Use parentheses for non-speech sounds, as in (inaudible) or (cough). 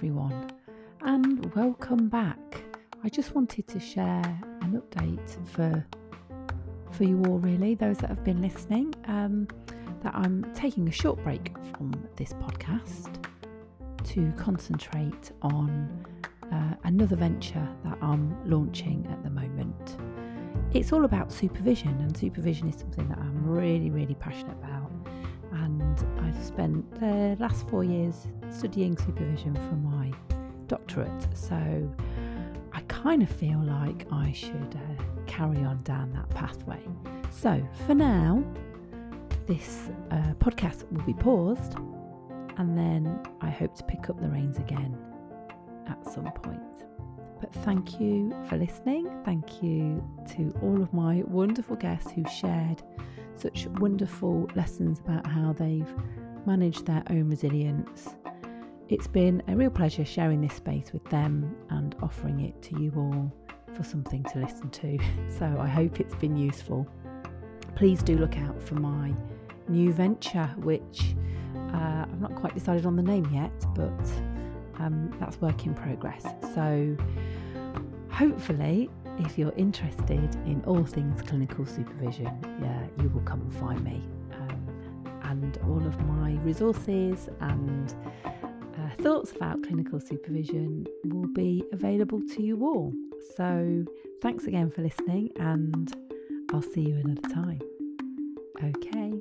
everyone, and welcome back. I just wanted to share an update for for you all, really, those that have been listening, um, that I'm taking a short break from this podcast to concentrate on uh, another venture that I'm launching at the moment. It's all about supervision, and supervision is something that I'm really, really passionate about. And I've spent the last four years studying supervision for my doctorate, so I kind of feel like I should uh, carry on down that pathway. So for now, this uh, podcast will be paused, and then I hope to pick up the reins again at some point. But thank you for listening. Thank you to all of my wonderful guests who shared such wonderful lessons about how they've managed their own resilience. It's been a real pleasure sharing this space with them and offering it to you all for something to listen to. (laughs) So I hope it's been useful. Please do look out for my new venture, which uh, I've not quite decided on the name yet, but um, that's work in progress. So hopefully, if you're interested in all things clinical supervision, yeah, you will come and find me. Um, and all of my resources and uh, thoughts about clinical supervision will be available to you all. So, thanks again for listening, and I'll see you another time. Okay,